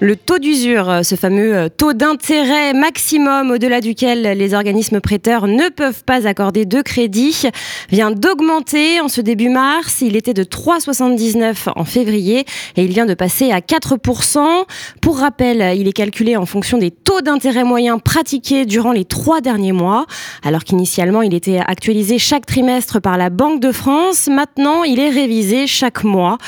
Le taux d'usure, ce fameux euh, taux d'intérêt maximum au-delà duquel les organismes prêteurs ne peuvent pas accorder de crédit, vient d'augmenter en ce début mars. Il était de 3,79 en février et il vient de passer à 4%. Pour rappel, il est calculé en fonction des taux d'intérêt moyens pratiqués durant les trois derniers mois. Alors qu'initialement, il était actualisé chaque trimestre par la Banque de France, maintenant, il est révisé chaque mois.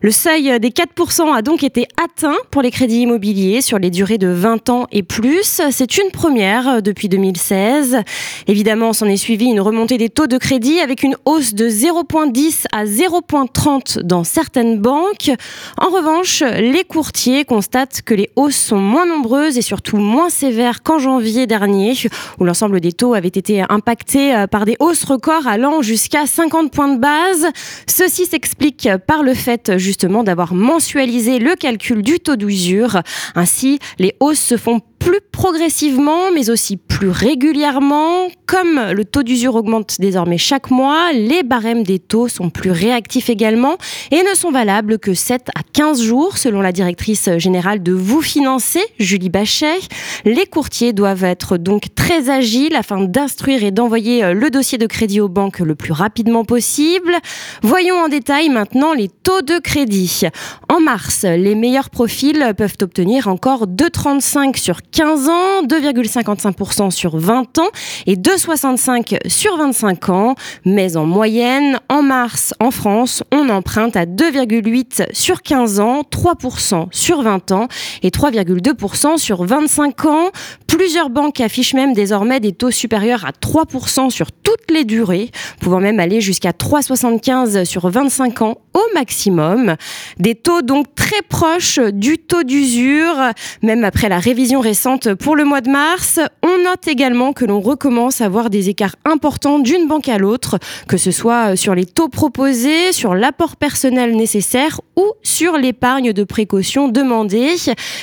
Le seuil des 4% a donc été atteint pour les crédits immobilier sur les durées de 20 ans et plus. C'est une première euh, depuis 2016. Évidemment, s'en est suivi une remontée des taux de crédit avec une hausse de 0,10 à 0,30 dans certaines banques. En revanche, les courtiers constatent que les hausses sont moins nombreuses et surtout moins sévères qu'en janvier dernier, où l'ensemble des taux avaient été impactés euh, par des hausses records allant jusqu'à 50 points de base. Ceci s'explique par le fait justement d'avoir mensualisé le calcul du taux d'usure ainsi, les hausses se font plus progressivement, mais aussi plus régulièrement. Comme le taux d'usure augmente désormais chaque mois, les barèmes des taux sont plus réactifs également et ne sont valables que 7 à 15 jours, selon la directrice générale de Vous Financer, Julie Bachet. Les courtiers doivent être donc très agiles afin d'instruire et d'envoyer le dossier de crédit aux banques le plus rapidement possible. Voyons en détail maintenant les taux de crédit. En mars, les meilleurs profils peuvent obtenir encore 2,35 sur 15 ans, 2,55% sur 20 ans et 2,65% sur 25 ans. Mais en moyenne, en mars, en France, on emprunte à 2,8 sur 15 ans, 3% sur 20 ans et 3,2% sur 25 ans. Plusieurs banques affichent même désormais des taux supérieurs à 3% sur toutes les durées, pouvant même aller jusqu'à 3,75 sur 25 ans au maximum. Des taux donc très proches du taux d'usure, même après la révision récente pour le mois de mars. On note également que l'on recommence à voir des écarts importants d'une banque à l'autre, que ce soit sur les taux proposés, sur l'apport personnel nécessaire ou sur l'épargne de précaution demandée.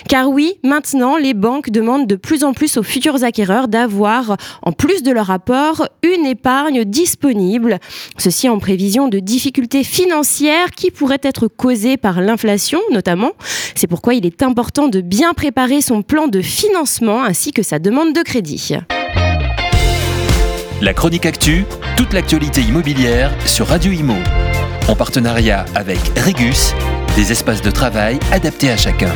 Car oui, maintenant, les banques demandent de plus en plus aux futurs acquéreurs d'avoir, en plus de leur apport, une épargne disponible. Ceci en prévision de difficultés financières qui pourraient être causées par l'inflation, notamment. C'est pourquoi il est important de bien préparer son plan de financement financement ainsi que sa demande de crédit. La chronique actu, toute l'actualité immobilière sur Radio Imo. En partenariat avec Regus, des espaces de travail adaptés à chacun.